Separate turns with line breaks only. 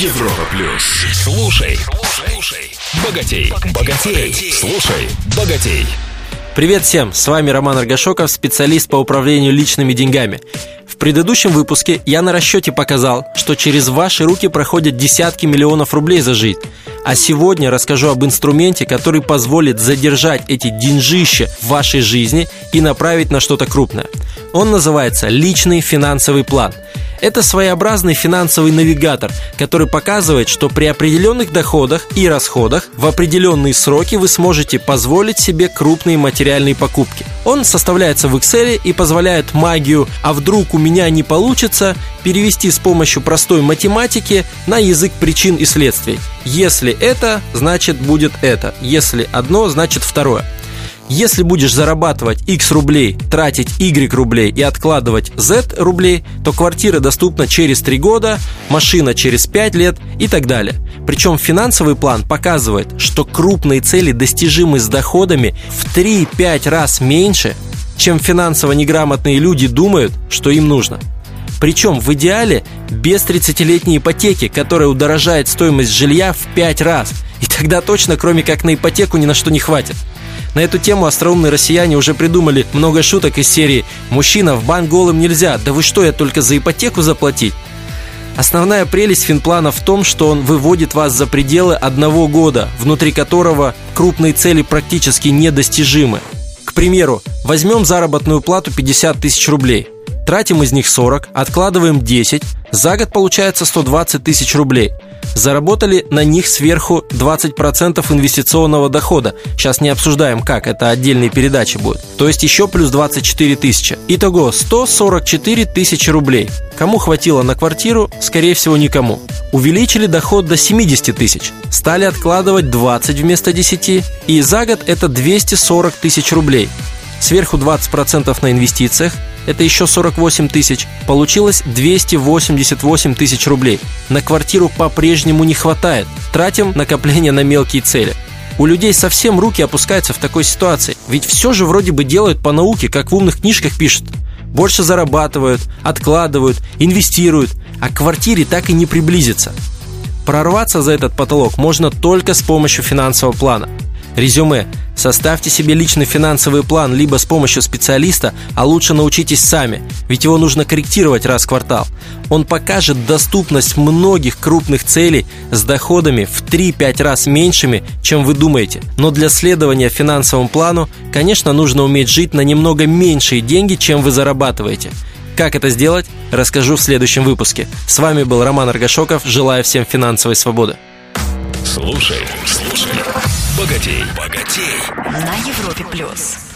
Европа плюс. Слушай, слушай, богатей, богатей, слушай, богатей.
Привет всем, с вами Роман Аргашоков, специалист по управлению личными деньгами. В предыдущем выпуске я на расчете показал, что через ваши руки проходят десятки миллионов рублей за жизнь. А сегодня расскажу об инструменте, который позволит задержать эти деньжища в вашей жизни и направить на что-то крупное. Он называется «Личный финансовый план». Это своеобразный финансовый навигатор, который показывает, что при определенных доходах и расходах в определенные сроки вы сможете позволить себе крупные материальные покупки. Он составляется в Excel и позволяет магию «а вдруг у меня не получится» перевести с помощью простой математики на язык причин и следствий. Если это, значит будет это. Если одно, значит второе. Если будешь зарабатывать X рублей, тратить Y рублей и откладывать Z рублей, то квартира доступна через 3 года, машина через 5 лет и так далее. Причем финансовый план показывает, что крупные цели достижимы с доходами в 3-5 раз меньше, чем финансово неграмотные люди думают, что им нужно. Причем в идеале без 30-летней ипотеки, которая удорожает стоимость жилья в 5 раз. И тогда точно, кроме как на ипотеку, ни на что не хватит. На эту тему остроумные россияне уже придумали много шуток из серии «Мужчина, в банк голым нельзя, да вы что, я только за ипотеку заплатить?» Основная прелесть финплана в том, что он выводит вас за пределы одного года, внутри которого крупные цели практически недостижимы. К примеру, возьмем заработную плату 50 тысяч рублей. Тратим из них 40, откладываем 10, за год получается 120 тысяч рублей – заработали на них сверху 20% инвестиционного дохода. Сейчас не обсуждаем как, это отдельные передачи будут. То есть еще плюс 24 тысячи. Итого 144 тысячи рублей. Кому хватило на квартиру? Скорее всего никому. Увеличили доход до 70 тысяч. Стали откладывать 20 вместо 10. И за год это 240 тысяч рублей. Сверху 20% на инвестициях, это еще 48 тысяч. Получилось 288 тысяч рублей. На квартиру по-прежнему не хватает. Тратим накопление на мелкие цели. У людей совсем руки опускаются в такой ситуации. Ведь все же вроде бы делают по науке, как в умных книжках пишут. Больше зарабатывают, откладывают, инвестируют, а к квартире так и не приблизиться. Прорваться за этот потолок можно только с помощью финансового плана – Резюме. Составьте себе личный финансовый план либо с помощью специалиста, а лучше научитесь сами, ведь его нужно корректировать раз в квартал. Он покажет доступность многих крупных целей с доходами в 3-5 раз меньшими, чем вы думаете. Но для следования финансовому плану, конечно, нужно уметь жить на немного меньшие деньги, чем вы зарабатываете. Как это сделать, расскажу в следующем выпуске. С вами был Роман Аргашоков. Желаю всем финансовой свободы.
Слушай, слушай. Богатей. Богатей.
На Европе плюс.